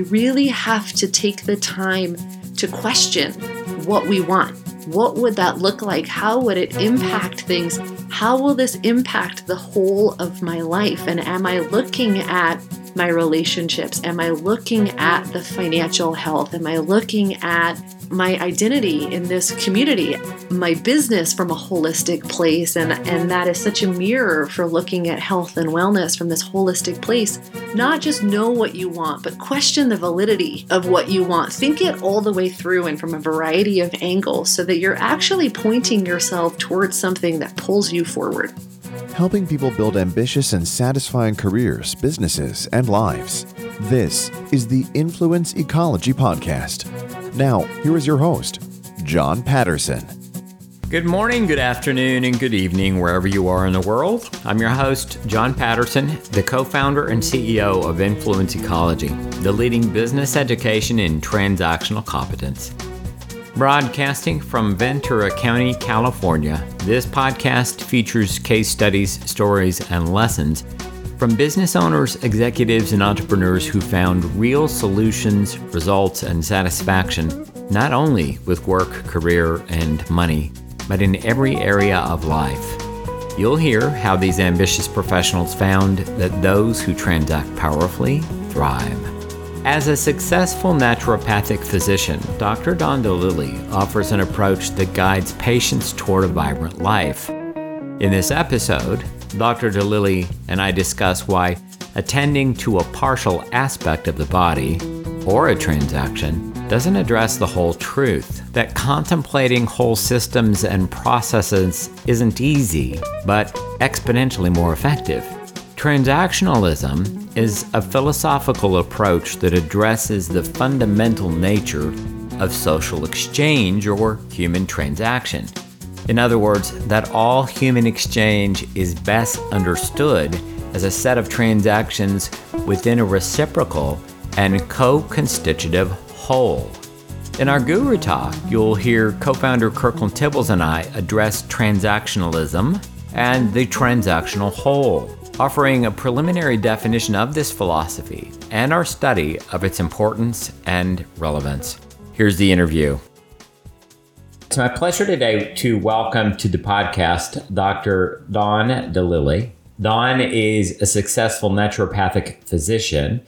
we really have to take the time to question what we want. What would that look like? How would it impact things? How will this impact the whole of my life? And am I looking at my relationships? Am I looking at the financial health? Am I looking at my identity in this community, my business from a holistic place? And, and that is such a mirror for looking at health and wellness from this holistic place. Not just know what you want, but question the validity of what you want. Think it all the way through and from a variety of angles so that you're actually pointing yourself towards something that pulls you forward helping people build ambitious and satisfying careers, businesses, and lives. This is the Influence Ecology Podcast. Now, here is your host, John Patterson. Good morning, good afternoon, and good evening, wherever you are in the world. I'm your host, John Patterson, the co founder and CEO of Influence Ecology, the leading business education in transactional competence. Broadcasting from Ventura County, California, this podcast features case studies, stories, and lessons from business owners, executives, and entrepreneurs who found real solutions, results, and satisfaction not only with work, career, and money, but in every area of life. You'll hear how these ambitious professionals found that those who transact powerfully thrive. As a successful naturopathic physician, Dr. Dawn Dalili offers an approach that guides patients toward a vibrant life. In this episode, Dr. Dalili and I discuss why attending to a partial aspect of the body, or a transaction, doesn't address the whole truth. That contemplating whole systems and processes isn't easy, but exponentially more effective. Transactionalism is a philosophical approach that addresses the fundamental nature of social exchange or human transaction. In other words, that all human exchange is best understood as a set of transactions within a reciprocal and co constitutive whole. In our Guru Talk, you'll hear co founder Kirkland Tibbels and I address transactionalism and the transactional whole offering a preliminary definition of this philosophy and our study of its importance and relevance. Here's the interview. It's my pleasure today to welcome to the podcast Dr. Dawn Dalili. Dawn is a successful naturopathic physician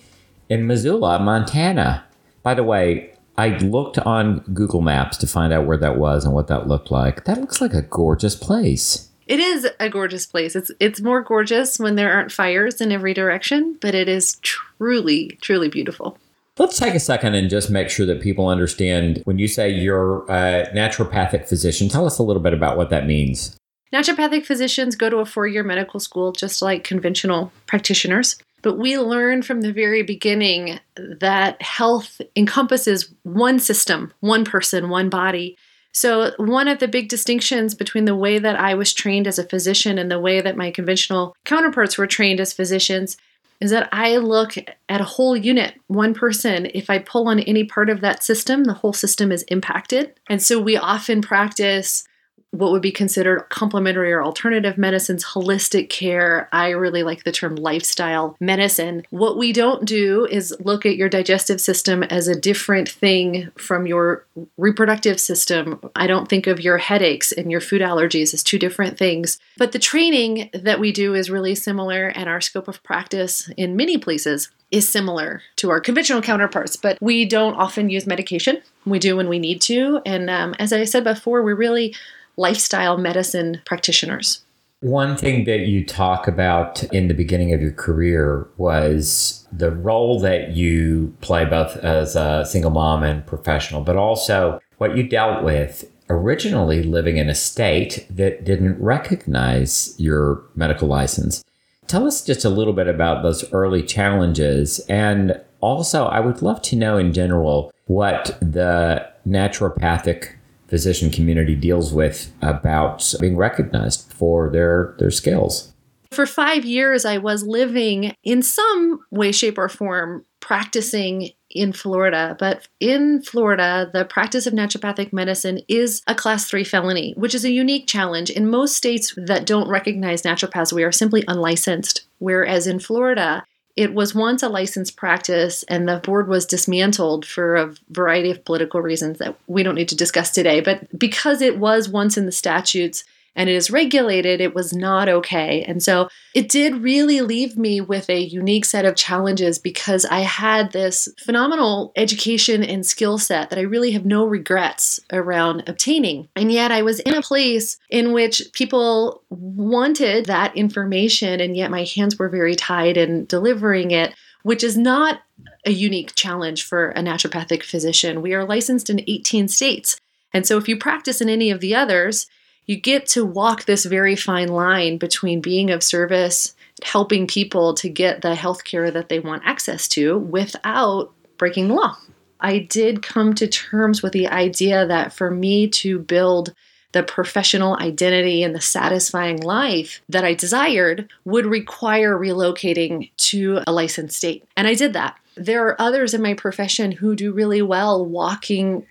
in Missoula, Montana. By the way, I looked on Google Maps to find out where that was and what that looked like. That looks like a gorgeous place. It is a gorgeous place. It's it's more gorgeous when there aren't fires in every direction, but it is truly truly beautiful. Let's take a second and just make sure that people understand when you say you're a naturopathic physician, tell us a little bit about what that means. Naturopathic physicians go to a four year medical school just like conventional practitioners. But we learn from the very beginning that health encompasses one system, one person, one body. So, one of the big distinctions between the way that I was trained as a physician and the way that my conventional counterparts were trained as physicians is that I look at a whole unit, one person. If I pull on any part of that system, the whole system is impacted. And so we often practice what would be considered complementary or alternative medicines, holistic care. I really like the term lifestyle medicine. What we don't do is look at your digestive system as a different thing from your reproductive system. I don't think of your headaches and your food allergies as two different things. But the training that we do is really similar, and our scope of practice in many places is similar to our conventional counterparts, but we don't often use medication. We do when we need to. And um, as I said before, we're really lifestyle medicine practitioners. One thing that you talk about in the beginning of your career was the role that you play both as a single mom and professional, but also what you dealt with originally living in a state that didn't recognize your medical license. Tell us just a little bit about those early challenges. And also, I would love to know in general what the naturopathic physician community deals with about being recognized for their their skills. For 5 years I was living in some way shape or form practicing in Florida, but in Florida, the practice of naturopathic medicine is a class 3 felony, which is a unique challenge. In most states that don't recognize naturopaths, we are simply unlicensed, whereas in Florida, It was once a licensed practice, and the board was dismantled for a variety of political reasons that we don't need to discuss today. But because it was once in the statutes, and it is regulated, it was not okay. And so it did really leave me with a unique set of challenges because I had this phenomenal education and skill set that I really have no regrets around obtaining. And yet I was in a place in which people wanted that information, and yet my hands were very tied in delivering it, which is not a unique challenge for a naturopathic physician. We are licensed in 18 states. And so if you practice in any of the others, you get to walk this very fine line between being of service, helping people to get the health care that they want access to without breaking the law. I did come to terms with the idea that for me to build the professional identity and the satisfying life that I desired would require relocating to a licensed state. And I did that. There are others in my profession who do really well walking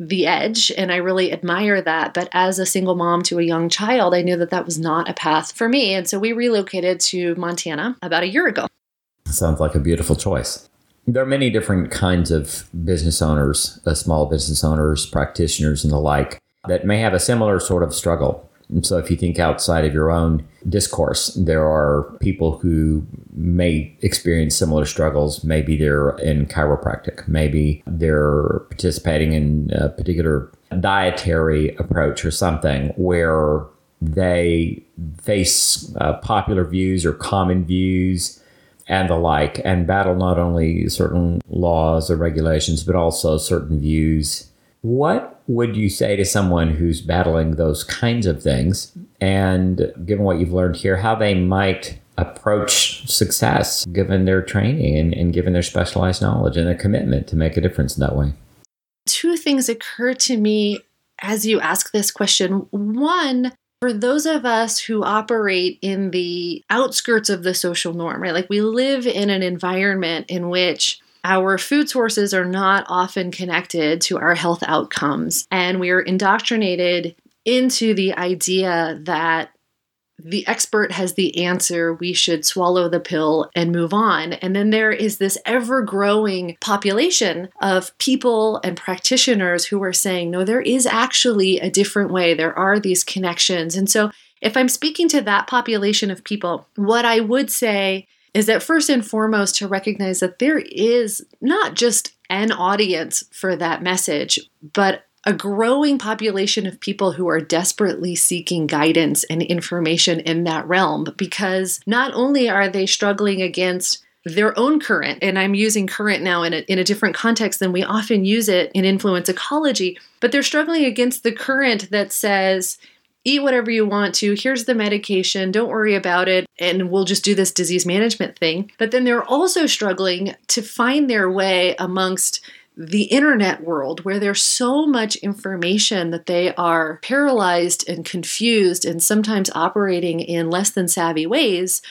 the edge and I really admire that. But as a single mom to a young child, I knew that that was not a path for me. And so we relocated to Montana about a year ago. Sounds like a beautiful choice. There are many different kinds of business owners, uh, small business owners, practitioners, and the like that may have a similar sort of struggle. So if you think outside of your own discourse, there are people who may experience similar struggles. Maybe they're in chiropractic, maybe they're participating in a particular dietary approach or something where they face uh, popular views or common views and the like and battle not only certain laws or regulations but also certain views what would you say to someone who's battling those kinds of things? And given what you've learned here, how they might approach success given their training and, and given their specialized knowledge and their commitment to make a difference in that way? Two things occur to me as you ask this question. One, for those of us who operate in the outskirts of the social norm, right? Like we live in an environment in which our food sources are not often connected to our health outcomes, and we are indoctrinated into the idea that the expert has the answer. We should swallow the pill and move on. And then there is this ever growing population of people and practitioners who are saying, no, there is actually a different way. There are these connections. And so, if I'm speaking to that population of people, what I would say is that first and foremost to recognize that there is not just an audience for that message, but a growing population of people who are desperately seeking guidance and information in that realm because not only are they struggling against their own current, and I'm using current now in a, in a different context than we often use it in influence ecology, but they're struggling against the current that says, eat whatever you want to. Here's the medication. Don't worry about it. And we'll just do this disease management thing. But then they're also struggling to find their way amongst the internet world where there's so much information that they are paralyzed and confused and sometimes operating in less than savvy ways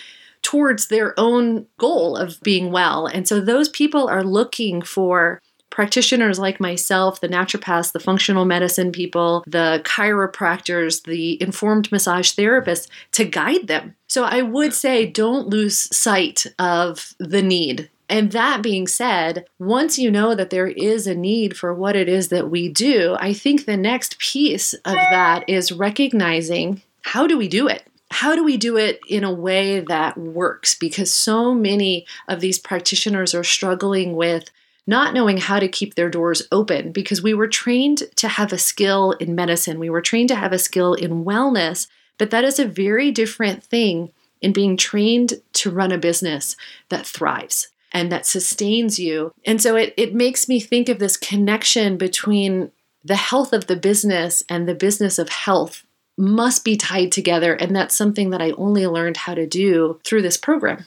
towards their own goal of being well. And so those people are looking for practitioners like myself, the naturopaths, the functional medicine people, the chiropractors, the informed massage therapists to guide them. So I would say don't lose sight of the need. And that being said, once you know that there is a need for what it is that we do, I think the next piece of that is recognizing how do we do it? how do we do it in a way that works? Because so many of these practitioners are struggling with not knowing how to keep their doors open because we were trained to have a skill in medicine, we were trained to have a skill in wellness, but that is a very different thing in being trained to run a business that thrives and that sustains you. And so it, it makes me think of this connection between the health of the business and the business of health must be tied together. And that's something that I only learned how to do through this program.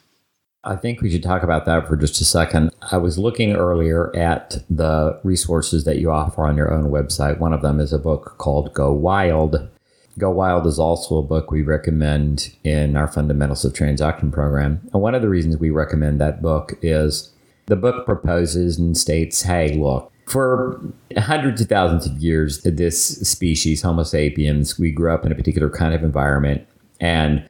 I think we should talk about that for just a second. I was looking earlier at the resources that you offer on your own website. One of them is a book called Go Wild. Go Wild is also a book we recommend in our Fundamentals of Transaction program. And one of the reasons we recommend that book is the book proposes and states hey, look, for hundreds of thousands of years, this species, Homo sapiens, we grew up in a particular kind of environment. And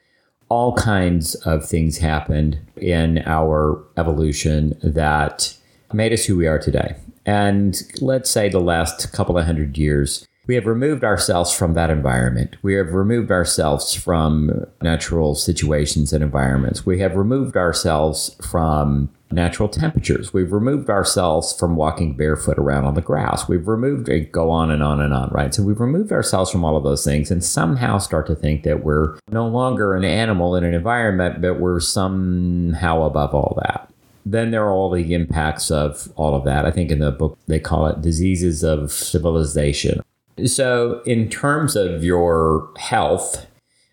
all kinds of things happened in our evolution that made us who we are today. And let's say the last couple of hundred years, we have removed ourselves from that environment. We have removed ourselves from natural situations and environments. We have removed ourselves from natural temperatures. We've removed ourselves from walking barefoot around on the grass. We've removed it, go on and on and on, right? So we've removed ourselves from all of those things and somehow start to think that we're no longer an animal in an environment, but we're somehow above all that then there are all the impacts of all of that. I think in the book they call it diseases of civilization. So, in terms of your health,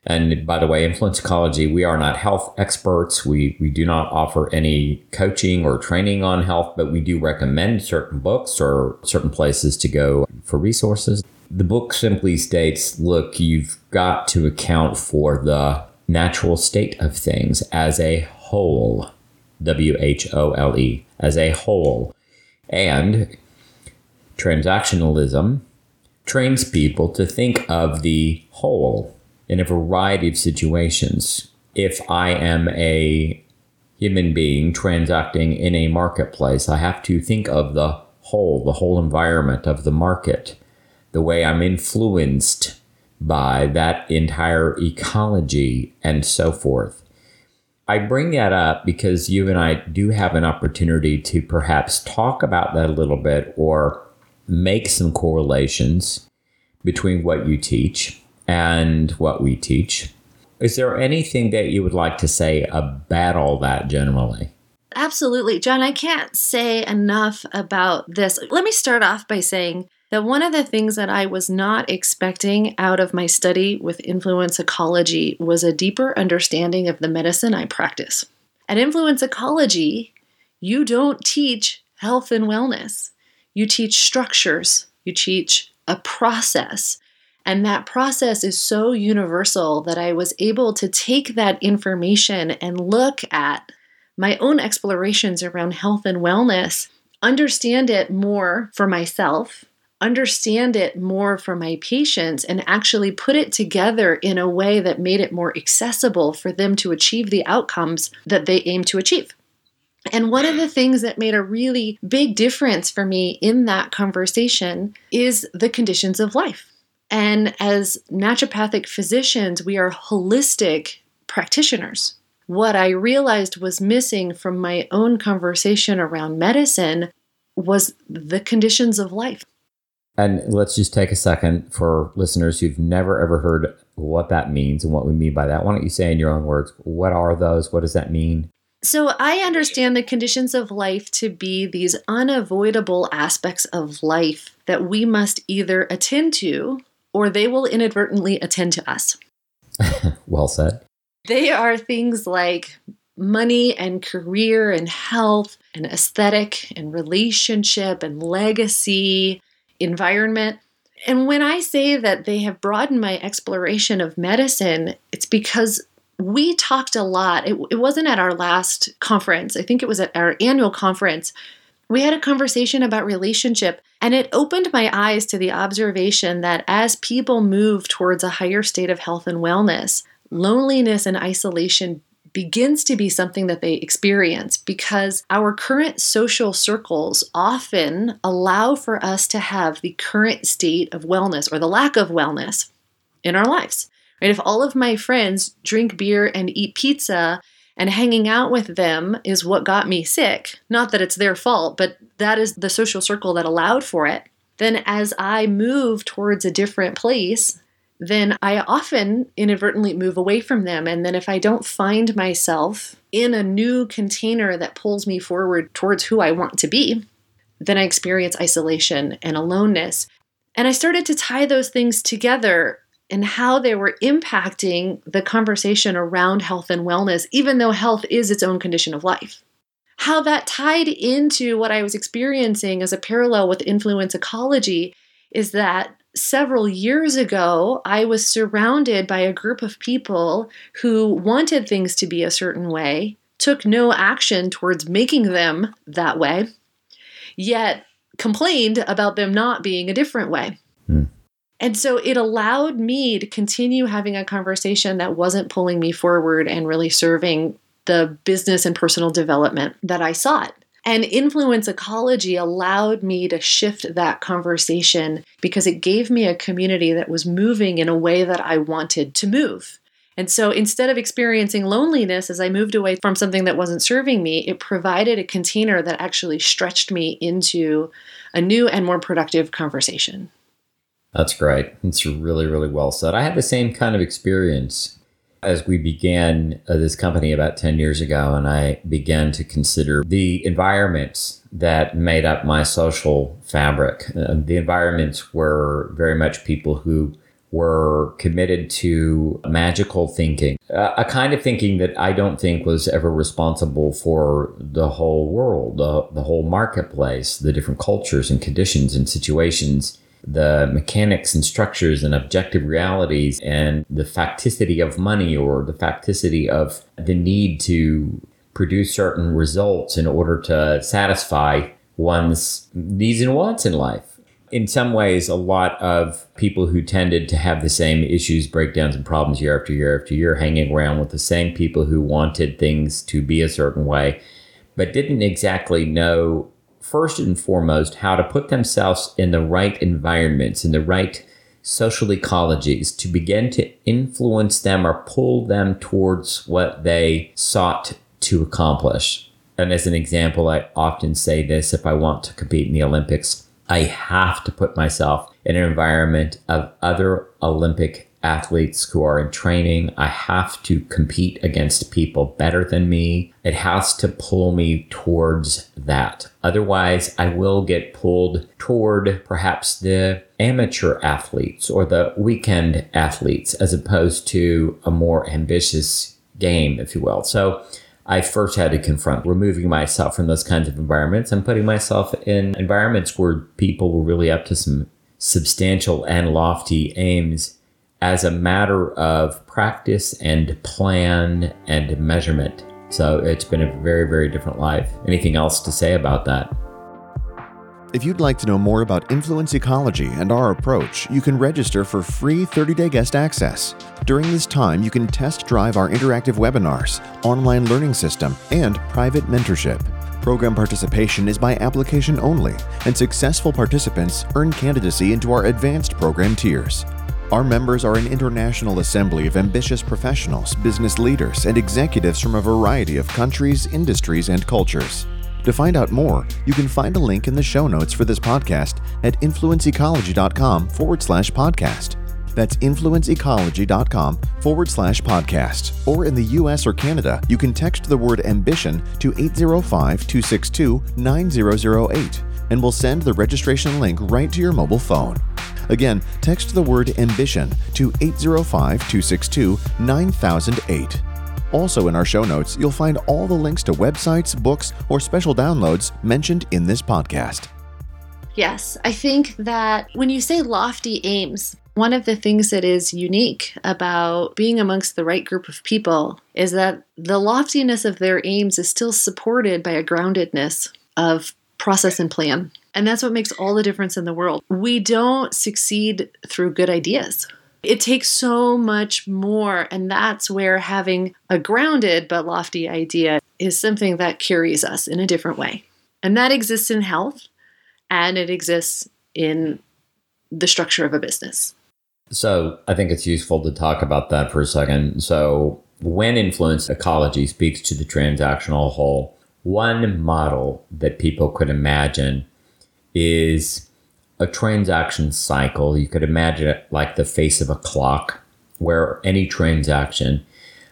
and by the way, Influence Ecology, we are not health experts. We, we do not offer any coaching or training on health, but we do recommend certain books or certain places to go for resources. The book simply states look, you've got to account for the natural state of things as a whole. W H O L E, as a whole. And transactionalism trains people to think of the whole in a variety of situations. If I am a human being transacting in a marketplace, I have to think of the whole, the whole environment of the market, the way I'm influenced by that entire ecology, and so forth. I bring that up because you and I do have an opportunity to perhaps talk about that a little bit or make some correlations between what you teach and what we teach. Is there anything that you would like to say about all that generally? Absolutely. John, I can't say enough about this. Let me start off by saying that one of the things that I was not expecting out of my study with influence ecology was a deeper understanding of the medicine I practice. At influence ecology, you don't teach health and wellness, you teach structures, you teach a process. And that process is so universal that I was able to take that information and look at my own explorations around health and wellness, understand it more for myself, understand it more for my patients and actually put it together in a way that made it more accessible for them to achieve the outcomes that they aim to achieve. And one of the things that made a really big difference for me in that conversation is the conditions of life. And as naturopathic physicians, we are holistic practitioners. What I realized was missing from my own conversation around medicine was the conditions of life. And let's just take a second for listeners who've never ever heard what that means and what we mean by that. Why don't you say in your own words, what are those? What does that mean? So, I understand the conditions of life to be these unavoidable aspects of life that we must either attend to or they will inadvertently attend to us. well said. They are things like money and career and health and aesthetic and relationship and legacy environment. And when I say that they have broadened my exploration of medicine, it's because we talked a lot. It, it, wasn't at our last conference, I think it was at our annual conference. We had a conversation about relationship, and it opened my eyes to the observation that as people move towards a higher state of health and wellness, loneliness and isolation begins to be something that they experience because our current social circles often allow for us to have the current state of wellness or the lack of wellness in our lives. Right? If all of my friends drink beer and eat pizza and hanging out with them is what got me sick, not that it's their fault, but that is the social circle that allowed for it, then as I move towards a different place, then I often inadvertently move away from them. And then if I don't find myself in a new container that pulls me forward towards who I want to be, then I experience isolation and aloneness. And I started to tie those things together and how they were impacting the conversation around health and wellness, even though health is its own condition of life. How that tied into what I was experiencing as a parallel with influence ecology is that several years ago, I was surrounded by a group of people who wanted things to be a certain way, took no action towards making them that way, yet complained about them not being a different way. Hmm. And so it allowed me to continue having a conversation that wasn't pulling me forward and really serving the business and personal development that I sought. And influence ecology allowed me to shift that conversation because it gave me a community that was moving in a way that I wanted to move. And so instead of experiencing loneliness as I moved away from something that wasn't serving me, it provided a container that actually stretched me into a new and more productive conversation. That's great. It's really, really well said. I had the same kind of experience as we began uh, this company about 10 years ago, and I began to consider the environments that made up my social fabric. Uh, the environments were very much people who were committed to magical thinking, a kind of thinking that I don't think was ever responsible for the whole world, the, the whole marketplace, the different cultures and conditions and situations the mechanics and structures and objective realities and the facticity of money or the facticity of the need to produce certain results in order to satisfy one's needs and wants in life. In some ways, a lot of people who tended to have the same issues, breakdowns, and problems year after year after year, hanging around with the same people who wanted things to be a certain way, but didn't exactly know first and foremost how to put themselves in the right environments, in the right social ecologies to begin to influence them or pull them towards what they sought to accomplish. And as an example, I often say this if I want to compete in the Olympics, I have to put myself in an environment of other Olympic athletes who are in training. I have to compete against people better than me. It has to pull me towards that. Otherwise, I will get pulled toward perhaps the amateur athletes or the weekend athletes as opposed to a more ambitious game, if you will. So, I first had to confront removing myself from those kinds of environments and putting myself in environments where people were really up to some substantial and lofty aims as a matter of practice and plan and measurement. So it's been a very, very different life. Anything else to say about that? If you'd like to know more about influence ecology and our approach, you can register for free 30 day guest access. During this time, you can test drive our interactive webinars, online learning system, and private mentorship. Program participation is by application only, and successful participants earn candidacy into our advanced program tiers. Our members are an international assembly of ambitious professionals, business leaders, and executives from a variety of countries, industries, and cultures. To find out more, you can find a link in the show notes for this podcast at influenceecology.com forward slash podcast. That's influenceecology.com forward slash podcast. Or in the US or Canada, you can text the word ambition to 805 262 9008 and we'll send the registration link right to your mobile phone. Again, text the word ambition to 805 262 9008. Also, in our show notes, you'll find all the links to websites, books, or special downloads mentioned in this podcast. Yes, I think that when you say lofty aims, one of the things that is unique about being amongst the right group of people is that the loftiness of their aims is still supported by a groundedness of process and plan. And that's what makes all the difference in the world. We don't succeed through good ideas. It takes so much more, and that's where having a grounded but lofty idea is something that carries us in a different way. And that exists in health and it exists in the structure of a business. So I think it's useful to talk about that for a second. So, when influence ecology speaks to the transactional whole, one model that people could imagine is a transaction cycle. You could imagine it like the face of a clock, where any transaction,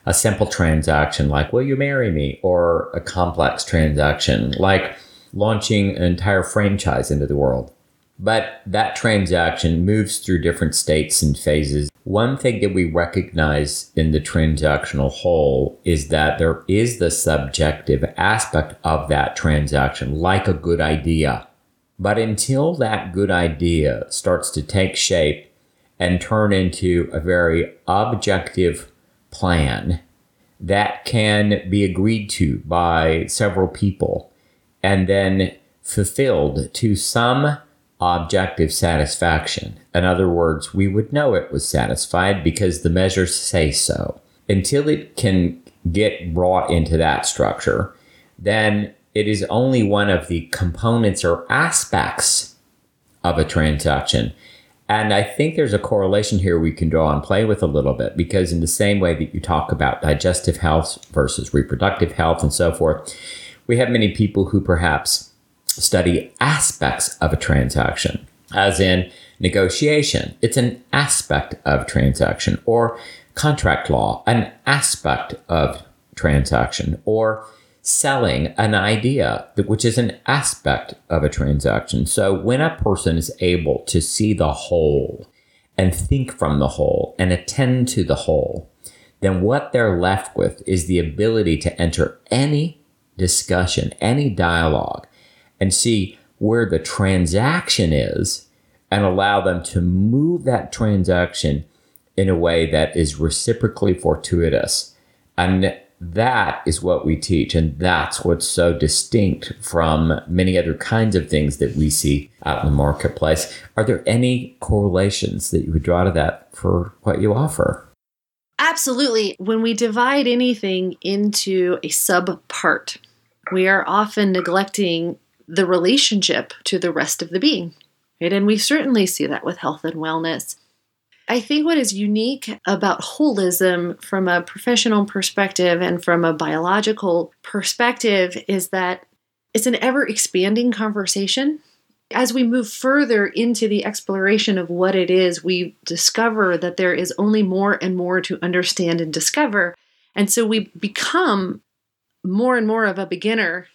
a simple transaction like, Will you marry me? or a complex transaction like launching an entire franchise into the world. But that transaction moves through different states and phases. One thing that we recognize in the transactional whole is that there is the subjective aspect of that transaction, like a good idea. But until that good idea starts to take shape and turn into a very objective plan that can be agreed to by several people and then fulfilled to some objective satisfaction. In other words, we would know it was satisfied because the measures say so. Until it can get brought into that structure, then it is only one of the components or aspects of a transaction. And I think there's a correlation here we can draw and play with a little bit because, in the same way that you talk about digestive health versus reproductive health and so forth, we have many people who perhaps study aspects of a transaction, as in negotiation, it's an aspect of transaction, or contract law, an aspect of transaction, or selling an idea, which is an aspect of a transaction. So when a person is able to see the whole and think from the whole and attend to the whole, then what they're left with is the ability to enter any discussion, any dialogue, and see where the transaction is and allow them to move that transaction in a way that is reciprocally fortuitous. And that is what we teach. And that's what's so distinct from many other kinds of things that we see out in the marketplace. Are there any correlations that you would draw to that for what you offer? Absolutely. When we divide anything into a sub part, we are often neglecting the relationship to the rest of the being. Right? And we certainly see that with health and wellness. I think what is unique about holism from a professional perspective and from a biological perspective is that it's an ever expanding conversation. As we move further into the exploration of what it is, we discover that there is only more and more to understand and discover. And so we become more and more of a beginner.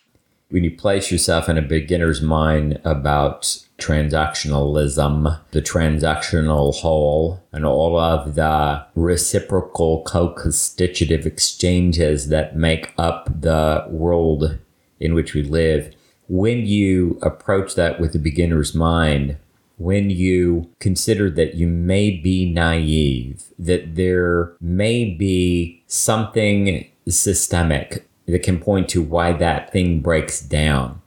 When you place yourself in a beginner's mind about transactionalism, the transactional whole, and all of the reciprocal co constitutive exchanges that make up the world in which we live. When you approach that with a beginner's mind, when you consider that you may be naive, that there may be something systemic that can point to why that thing breaks down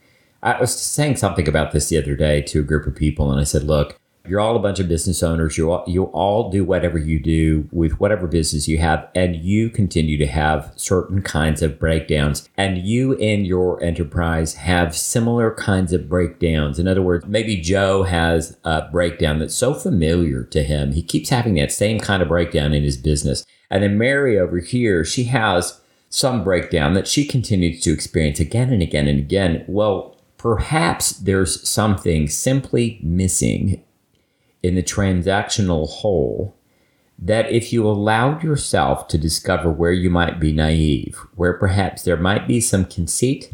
I was saying something about this the other day to a group of people, and I said, look, you're all a bunch of business owners. You all, you all do whatever you do with whatever business you have, and you continue to have certain kinds of breakdowns. And you in your enterprise have similar kinds of breakdowns. In other words, maybe Joe has a breakdown that's so familiar to him. He keeps having that same kind of breakdown in his business. And then Mary over here, she has some breakdown that she continues to experience again and again and again. Well, perhaps there's something simply missing in the transactional whole that if you allowed yourself to discover where you might be naive, where perhaps there might be some conceit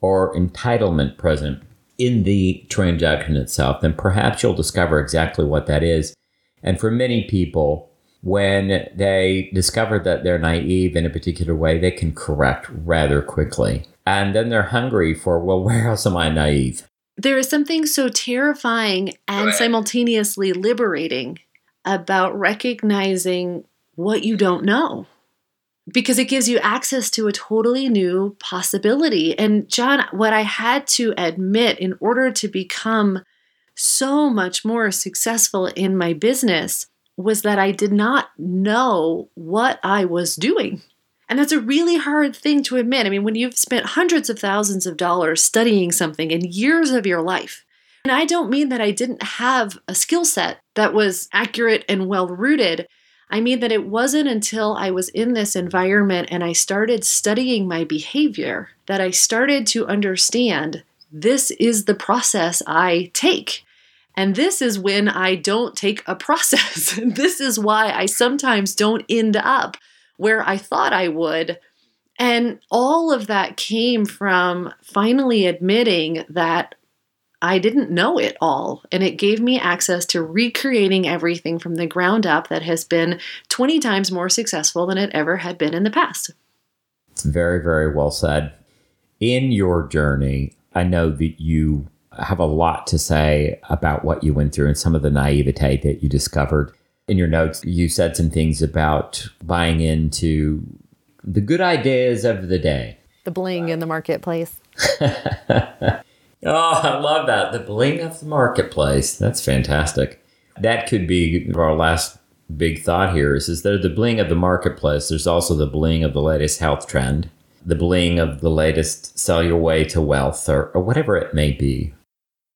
or entitlement present in the transaction itself, then perhaps you'll discover exactly what that is. And for many people, when they discover that they're naive in a particular way, they can correct rather quickly. And then they're hungry for well where else am i naive? There is something so terrifying and simultaneously liberating about recognizing what you don't know because it gives you access to a totally new possibility. And john what i had to admit in order to become so much more successful in my business was that i did not know what i was doing and that's a really hard thing to admit. I mean, when you've spent hundreds of thousands of dollars studying something in years of your life, and I don't mean that I didn't have a skill set that was accurate and well rooted. I mean that it wasn't until I was in this environment and I started studying my behavior that I started to understand this is the process I take. And this is when I don't take a process. this is why I sometimes don't end up where I thought I would. And all of that came from finally admitting that I didn't know it all. And it gave me access to recreating everything from the ground up that has been 20 times more successful than it ever had been in the past. It's very, very well said. In your journey, I know that you have a lot to say about what you went through and some of the naivete that you discovered in your notes, you said some things about buying into the good ideas of the day. The bling in the marketplace. Oh, I love that. The bling of the marketplace. That's fantastic. That could be our last big thought here is, is there the bling of the marketplace. There's also the bling of the latest health trend, the bling of the latest sell your way to wealth or, or whatever it may be.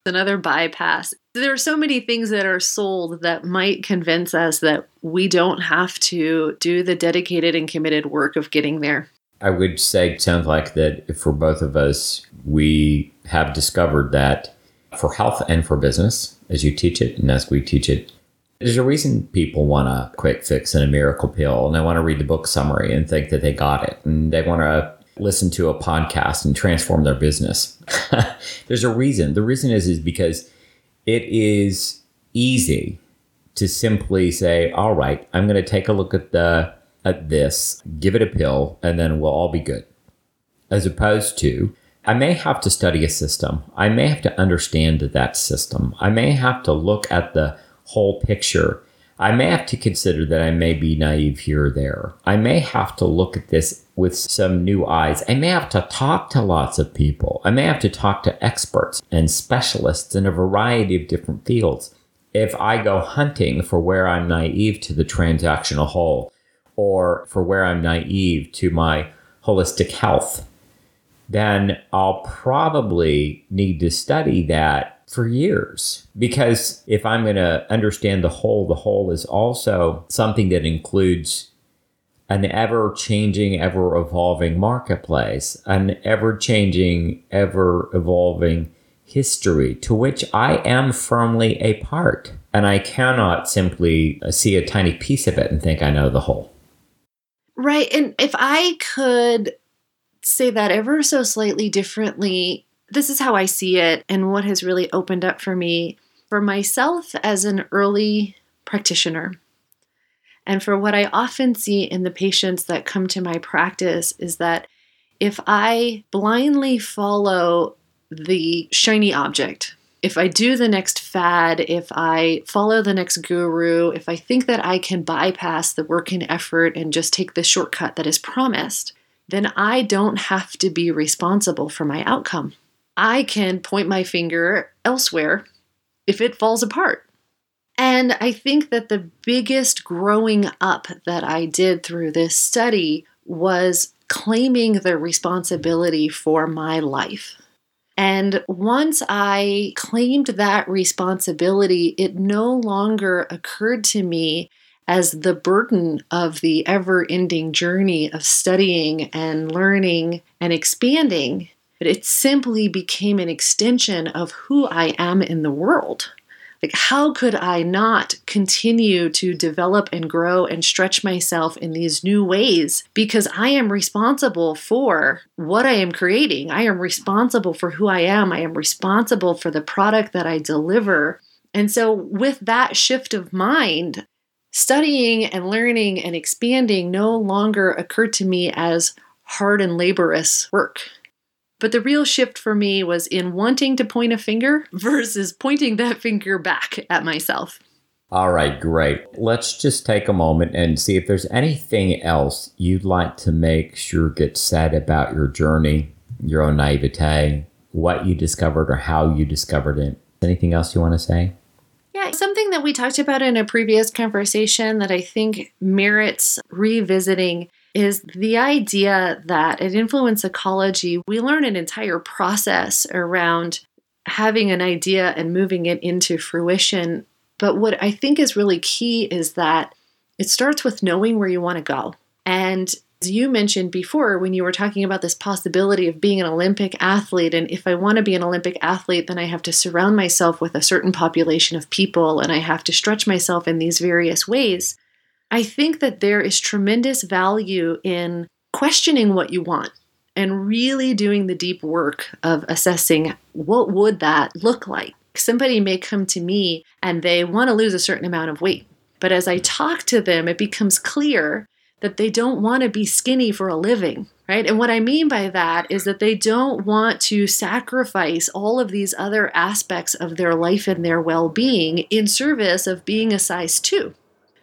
Another bypass. There are so many things that are sold that might convince us that we don't have to do the dedicated and committed work of getting there. I would say it sounds like that for both of us, we have discovered that for health and for business, as you teach it and as we teach it, there's a reason people want a quick fix and a miracle pill, and they want to read the book summary and think that they got it, and they want to listen to a podcast and transform their business. there's a reason. The reason is is because it is easy to simply say, "All right, I'm going to take a look at the at this, give it a pill, and then we'll all be good. As opposed to, I may have to study a system. I may have to understand that system. I may have to look at the whole picture. I may have to consider that I may be naive here or there. I may have to look at this with some new eyes. I may have to talk to lots of people. I may have to talk to experts and specialists in a variety of different fields. If I go hunting for where I'm naive to the transactional whole, or for where I'm naive to my holistic health, then I'll probably need to study that for years. Because if I'm going to understand the whole, the whole is also something that includes an ever changing, ever evolving marketplace, an ever changing, ever evolving history to which I am firmly a part. And I cannot simply see a tiny piece of it and think I know the whole. Right. And if I could say that ever so slightly differently, this is how I see it and what has really opened up for me for myself as an early practitioner. And for what I often see in the patients that come to my practice is that if I blindly follow the shiny object, if I do the next fad, if I follow the next guru, if I think that I can bypass the work and effort and just take the shortcut that is promised, then I don't have to be responsible for my outcome. I can point my finger elsewhere if it falls apart. And I think that the biggest growing up that I did through this study was claiming the responsibility for my life. And once I claimed that responsibility, it no longer occurred to me as the burden of the ever ending journey of studying and learning and expanding, but it simply became an extension of who I am in the world. Like, how could I not continue to develop and grow and stretch myself in these new ways? Because I am responsible for what I am creating. I am responsible for who I am. I am responsible for the product that I deliver. And so, with that shift of mind, studying and learning and expanding no longer occurred to me as hard and laborious work. But the real shift for me was in wanting to point a finger versus pointing that finger back at myself. All right, great. Let's just take a moment and see if there's anything else you'd like to make sure gets said about your journey, your own naivete, what you discovered or how you discovered it. Anything else you want to say? Yeah, something that we talked about in a previous conversation that I think merits revisiting is the idea that at Influence Ecology, we learn an entire process around having an idea and moving it into fruition. But what I think is really key is that it starts with knowing where you want to go. And as you mentioned before, when you were talking about this possibility of being an Olympic athlete, and if I want to be an Olympic athlete, then I have to surround myself with a certain population of people and I have to stretch myself in these various ways. I think that there is tremendous value in questioning what you want and really doing the deep work of assessing what would that look like. Somebody may come to me and they want to lose a certain amount of weight. But as I talk to them, it becomes clear that they don't want to be skinny for a living, right? And what I mean by that is that they don't want to sacrifice all of these other aspects of their life and their well being in service of being a size two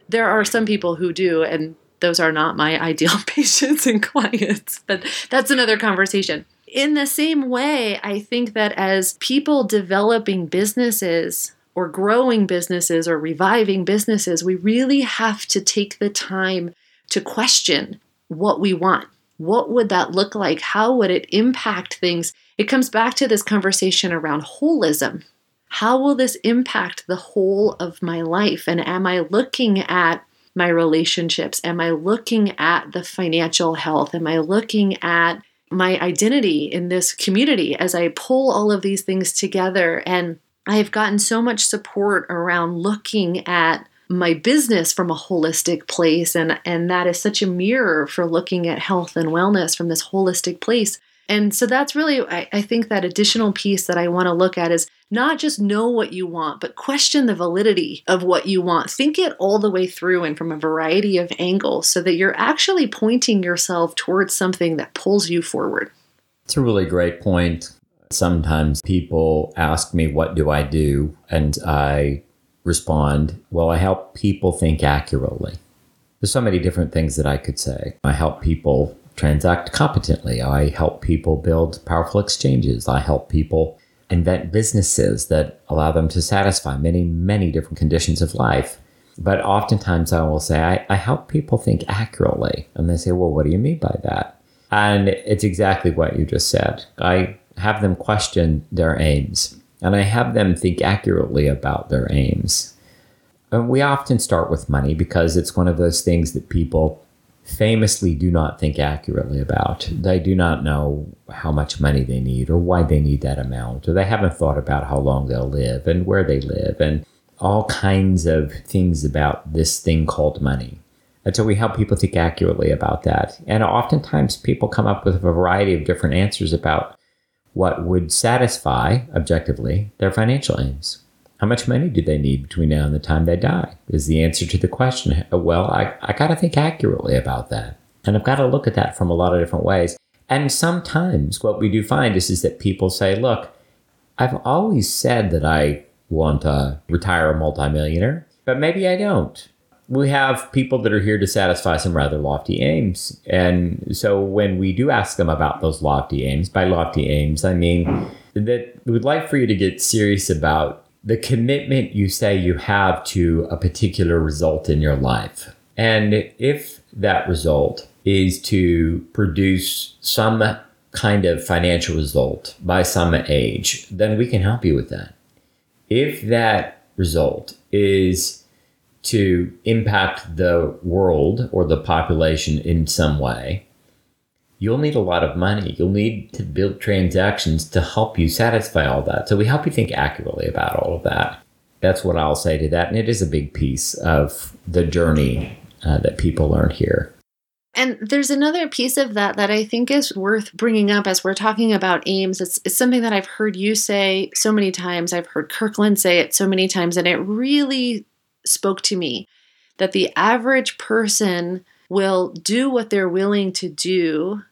there are some people who do, and those are not my ideal patients and clients, but that's another conversation. In the same way, I think that as people developing businesses or growing businesses or reviving businesses, we really have to take the time to question what we want. What would that look like? How would it impact things? It comes back to this conversation around holism. How will this impact the whole of my life? And am I looking at my relationships? Am I looking at the financial health? Am I looking at my identity in this community as I pull all of these things together? And I have gotten so much support around looking at my business from a holistic place and and that is such a mirror for looking at health and wellness from this holistic place and so that's really I, I think that additional piece that i want to look at is not just know what you want but question the validity of what you want think it all the way through and from a variety of angles so that you're actually pointing yourself towards something that pulls you forward it's a really great point sometimes people ask me what do i do and i respond, Well, I help people think accurately. There's so many different things that I could say. I help people transact competently. I help people build powerful exchanges. I help people invent businesses that allow them to satisfy many, many different conditions of life. But oftentimes I will say, I, I help people think accurately. And they say, Well, what do you mean by that? And it's exactly what you just said. I have them question their aims and I have them think accurately about their aims. And we often start with money because it's one of those things that people famously do not think accurately about. They do not know how much money they need or why they need that amount, or they haven't thought about how long they'll live and where they live and all kinds of things about this thing called money. And so we help people think accurately about that. And oftentimes people come up with a variety of different answers about what would satisfy, objectively, their financial aims. How much money do they need between now and the time they die? Is the answer to the question. Well, I, I got to think accurately about that. And I've got to look at that from a lot of different ways. And sometimes what we do find is, is that people say, look, I've always said that I want to retire a multimillionaire, but maybe I don't we have people that are here to satisfy some rather lofty aims. And so when we do ask them about those lofty aims, by lofty aims, I mean that we'd like for you to get serious about the commitment you say you have to a particular result in your life. And if that result is to produce some kind of financial result by some age, then we can help you with that. If that result is to impact the world or the population in some way, you'll need a lot of money. You'll need to build transactions to help you satisfy all that. So we help you think accurately about all of that. That's what I'll say to that. And it is a big piece of the journey uh, that people learn here. And there's another piece of that that I think is worth bringing up as we're talking about aims. It's, it's, something that I've heard you say so many times. I've heard Kirkland say it so many times, and it really spoke to me that the average person will do what they're willing to do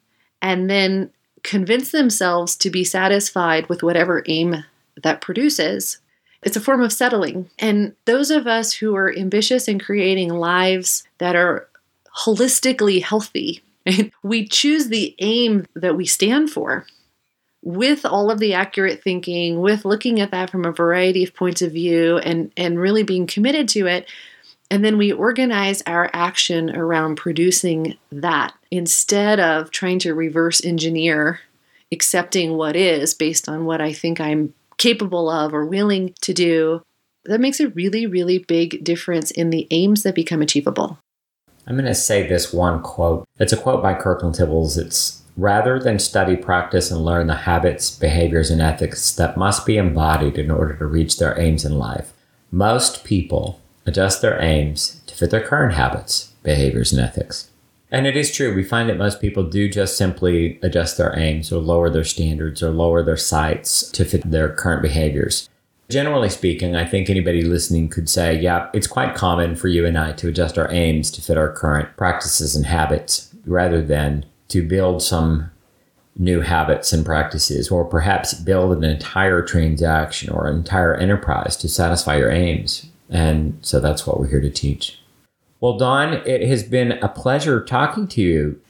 and then convince themselves to be satisfied with whatever aim that produces. It's a form of settling. And those of us who are ambitious in creating lives that are holistically healthy, we choose the aim that we stand for with all of the accurate thinking, with looking at that from a variety of points of view and, and really being committed to it. And then we organize our action around producing that instead of trying to reverse engineer accepting what is based on what I think I'm capable of or willing to do. That makes a really, really big difference in the aims that become achievable. I'm going to say this one quote. It's a quote by Kirkland Tibbels. It's rather than study, practice, and learn the habits, behaviors, and ethics that must be embodied in order to reach their aims in life. Most people adjust their aims to fit their current habits, behaviors, and ethics. And it is true, we find that most people do just simply adjust their aims or lower their standards or lower their sights to fit their current behaviors. Generally speaking, I think anybody listening could say, yeah, it's quite common for you and I to adjust our aims to fit our current practices and habits rather than to build some new habits and practices, or perhaps build an entire transaction or an entire enterprise to satisfy your aims. And so that's what we're here to teach. Well, Dawn, it has been a pleasure talking to you.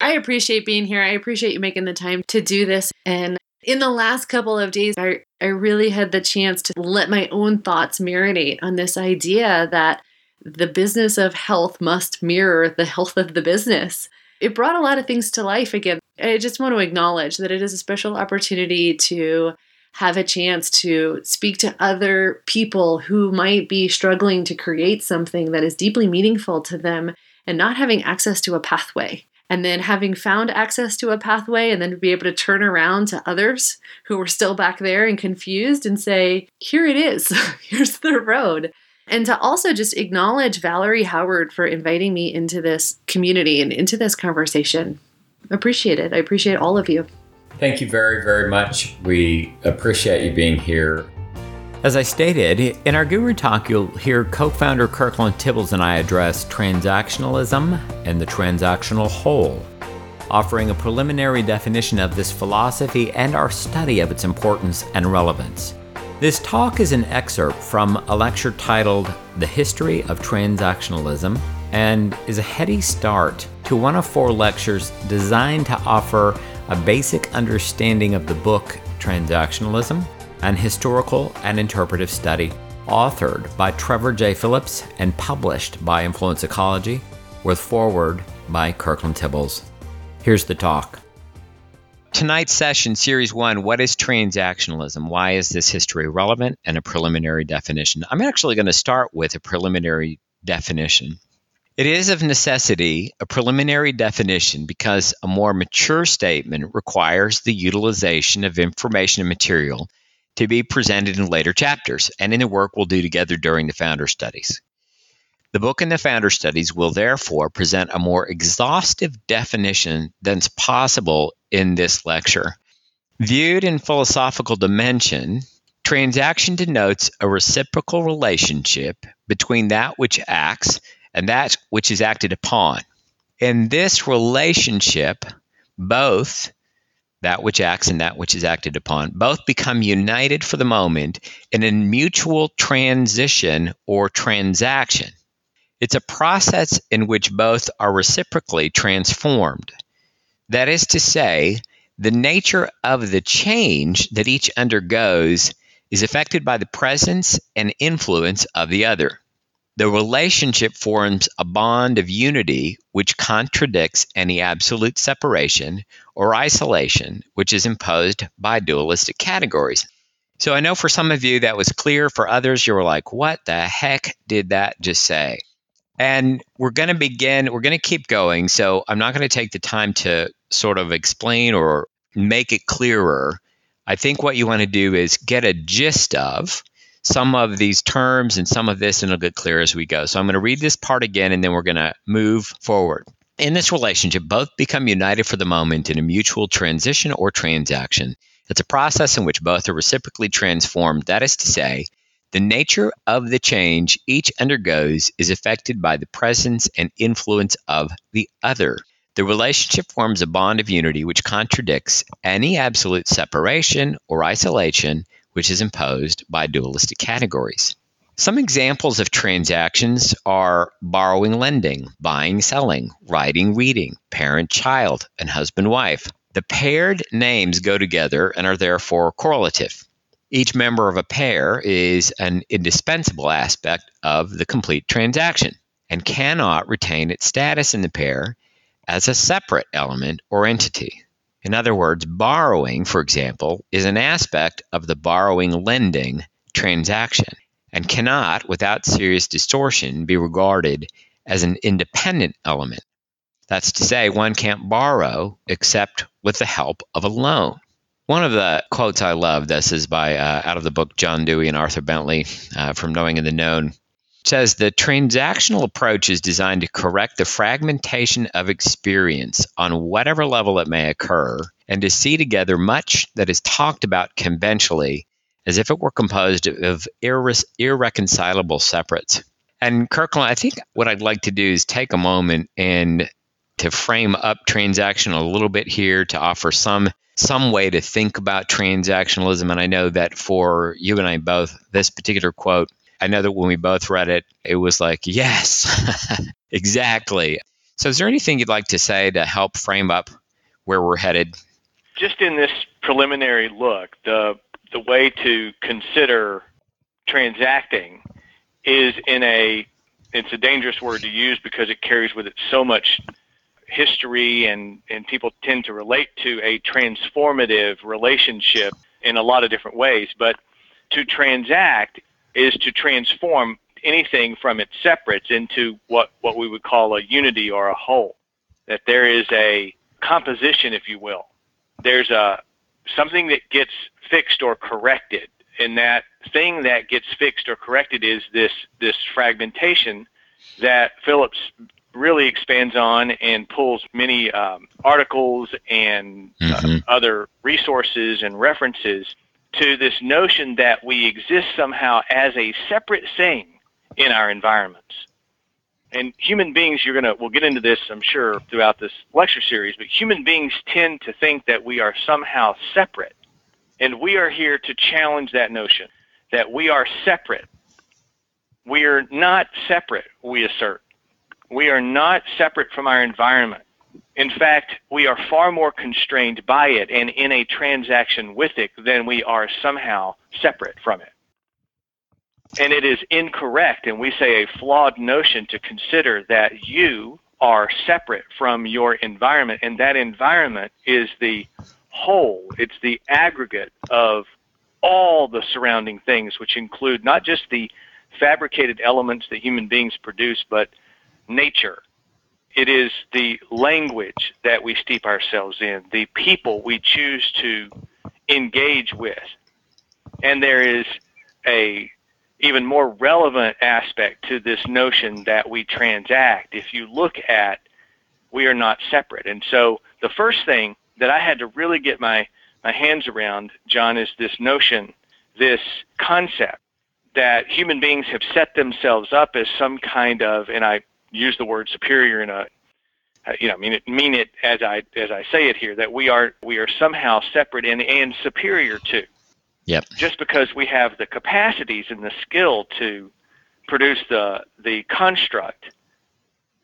I appreciate being here. I appreciate you making the time to do this. And in the last couple of days, I, I really had the chance to let my own thoughts marinate on this idea that the business of health must mirror the health of the business. It brought a lot of things to life again. I just want to acknowledge that it is a special opportunity to have a chance to speak to other people who might be struggling to create something that is deeply meaningful to them and not having access to a pathway and then having found access to a pathway and then be able to turn around to others who were still back there and confused and say here it is here's the road and to also just acknowledge Valerie Howard for inviting me into this community and into this conversation. Appreciate it. I appreciate all of you. Thank you very, very much. We appreciate you being here. As I stated, in our Guru Talk, you'll hear co founder Kirkland Tibbels and I address transactionalism and the transactional whole, offering a preliminary definition of this philosophy and our study of its importance and relevance. This talk is an excerpt from a lecture titled The History of Transactionalism and is a heady start to one of four lectures designed to offer a basic understanding of the book Transactionalism, an historical and interpretive study, authored by Trevor J. Phillips and published by Influence Ecology, with foreword by Kirkland Tibbels. Here's the talk tonight's session, Series 1, What is Transactionalism? Why is this history relevant? And a preliminary definition. I'm actually going to start with a preliminary definition. It is of necessity a preliminary definition because a more mature statement requires the utilization of information and material to be presented in later chapters and in the work we'll do together during the founder studies. The book and the founder studies will therefore present a more exhaustive definition than's possible in this lecture. Viewed in philosophical dimension, transaction denotes a reciprocal relationship between that which acts and that which is acted upon. In this relationship, both that which acts and that which is acted upon, both become united for the moment in a mutual transition or transaction. It's a process in which both are reciprocally transformed. That is to say, the nature of the change that each undergoes is affected by the presence and influence of the other. The relationship forms a bond of unity which contradicts any absolute separation or isolation which is imposed by dualistic categories. So I know for some of you that was clear. For others, you were like, what the heck did that just say? And we're going to begin, we're going to keep going. So I'm not going to take the time to sort of explain or make it clearer. I think what you want to do is get a gist of some of these terms and some of this, and it'll get clear as we go. So I'm going to read this part again, and then we're going to move forward. In this relationship, both become united for the moment in a mutual transition or transaction. It's a process in which both are reciprocally transformed. That is to say, the nature of the change each undergoes is affected by the presence and influence of the other. The relationship forms a bond of unity which contradicts any absolute separation or isolation which is imposed by dualistic categories. Some examples of transactions are borrowing, lending, buying, selling, writing, reading, parent, child, and husband, wife. The paired names go together and are therefore correlative. Each member of a pair is an indispensable aspect of the complete transaction and cannot retain its status in the pair as a separate element or entity. In other words, borrowing, for example, is an aspect of the borrowing lending transaction and cannot, without serious distortion, be regarded as an independent element. That's to say, one can't borrow except with the help of a loan. One of the quotes I love, this is by uh, out of the book John Dewey and Arthur Bentley uh, from Knowing and the Known. Says the transactional approach is designed to correct the fragmentation of experience on whatever level it may occur and to see together much that is talked about conventionally as if it were composed of irre- irreconcilable separates. And Kirkland, I think what I'd like to do is take a moment and to frame up transactional a little bit here to offer some some way to think about transactionalism. And I know that for you and I both, this particular quote I know that when we both read it, it was like, yes, exactly. So, is there anything you'd like to say to help frame up where we're headed? Just in this preliminary look, the the way to consider transacting is in a it's a dangerous word to use because it carries with it so much history and, and people tend to relate to a transformative relationship in a lot of different ways. But to transact is to transform anything from its separates into what, what we would call a unity or a whole. That there is a composition, if you will. There's a something that gets fixed or corrected. And that thing that gets fixed or corrected is this this fragmentation that Phillips really expands on and pulls many um, articles and uh, mm-hmm. uh, other resources and references to this notion that we exist somehow as a separate thing in our environments. And human beings, you're to, we'll get into this, I'm sure, throughout this lecture series, but human beings tend to think that we are somehow separate. And we are here to challenge that notion that we are separate. We are not separate, we assert. We are not separate from our environment. In fact, we are far more constrained by it and in a transaction with it than we are somehow separate from it. And it is incorrect, and we say a flawed notion to consider that you are separate from your environment, and that environment is the whole, it's the aggregate of all the surrounding things, which include not just the fabricated elements that human beings produce, but nature. It is the language that we steep ourselves in, the people we choose to engage with. And there is a even more relevant aspect to this notion that we transact. If you look at we are not separate. And so the first thing that I had to really get my, my hands around, John, is this notion, this concept that human beings have set themselves up as some kind of, and I use the word superior in a you know, mean it mean it as I as I say it here that we are we are somehow separate and and superior to. Yep. Just because we have the capacities and the skill to produce the the construct,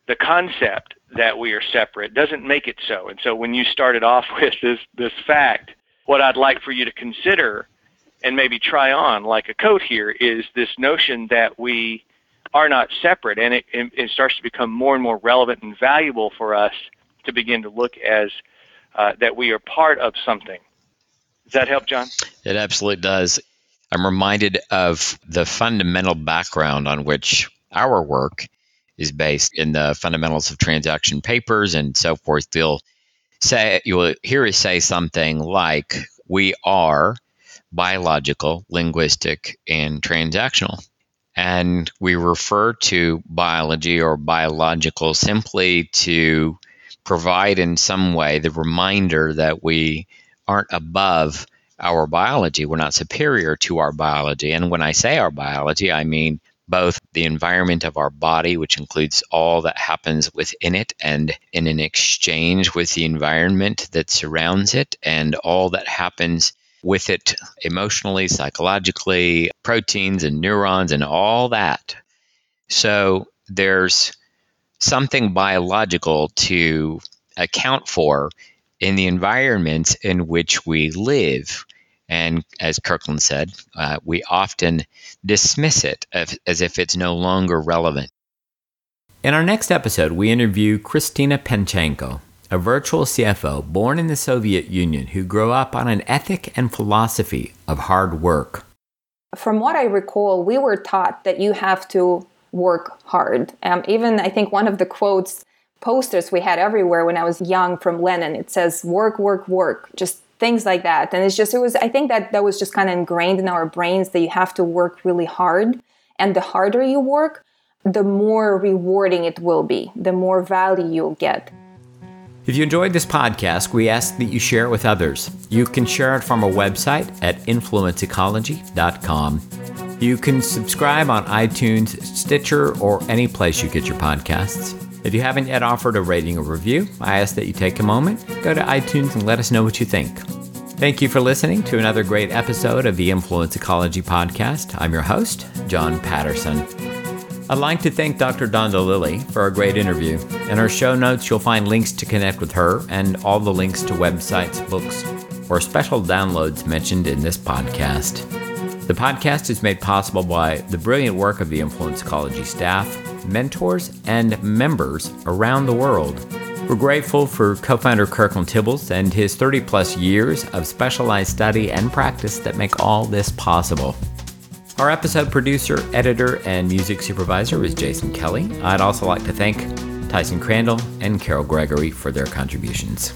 the concept that we are separate doesn't make it so. And so when you started off with this this fact, what I'd like for you to consider and maybe try on like a coat here is this notion that we are not separate, and it, it, starts to become more and more relevant and valuable for us to begin to look as uh, that we are part of something. Does that help, John? It absolutely does. I'm reminded of the fundamental background on which our work is based in the fundamentals of transaction papers and so forth. You'll say you will hear us say something like, "We are biological, linguistic, and transactional." And we refer to biology or biological simply to provide in some way the reminder that we aren't above our biology. We're not superior to our biology. And when I say our biology, I mean both the environment of our body, which includes all that happens within it and in an exchange with the environment that surrounds it, and all that happens with it emotionally, psychologically, proteins and neurons and all that. So there's something biological to account for in the environments in which we live. And as Kirkland said, uh, we often dismiss it as, if it's no longer relevant. In our next episode, we interview Christina Panchenko a virtual CFO born in the Soviet Union who grew up on an ethic and philosophy of hard work. From what I recall, we were taught that you have to work hard. Um, even I think one of the quotes, posters we had everywhere when I was young from Lenin, it says, work, work, work, just things like that. And it's just, it was, I think that that was just kind of ingrained in our brains that you have to work really hard. And the harder you work, the more rewarding it will be, the more value you'll get. If you enjoyed this podcast, we ask that you share it with others. You can share it from our website at influenceecology.com. You can subscribe on iTunes, Stitcher, or any place you get your podcasts. If you haven't yet offered a rating or review, I ask that you take a moment, go to iTunes, and let us know what you think. Thank you for listening to another great episode of the Influence Ecology Podcast. I'm your host, John Patterson. I'd like to thank Dr. Dawn Dalili for a great interview. In our show notes, you'll find links to connect with her and all the links to websites, books, or special downloads mentioned in this podcast. The podcast is made possible by the brilliant work of the Influence Ecology staff, mentors, and members around the world we're grateful for co founder Kirkland Tibbels and his 30 plus years of specialized study and practice that make all this possible. Our episode producer, editor, and music supervisor is Jason Kelly. I'd also like to thank Tyson Crandall and Carol Gregory for their contributions.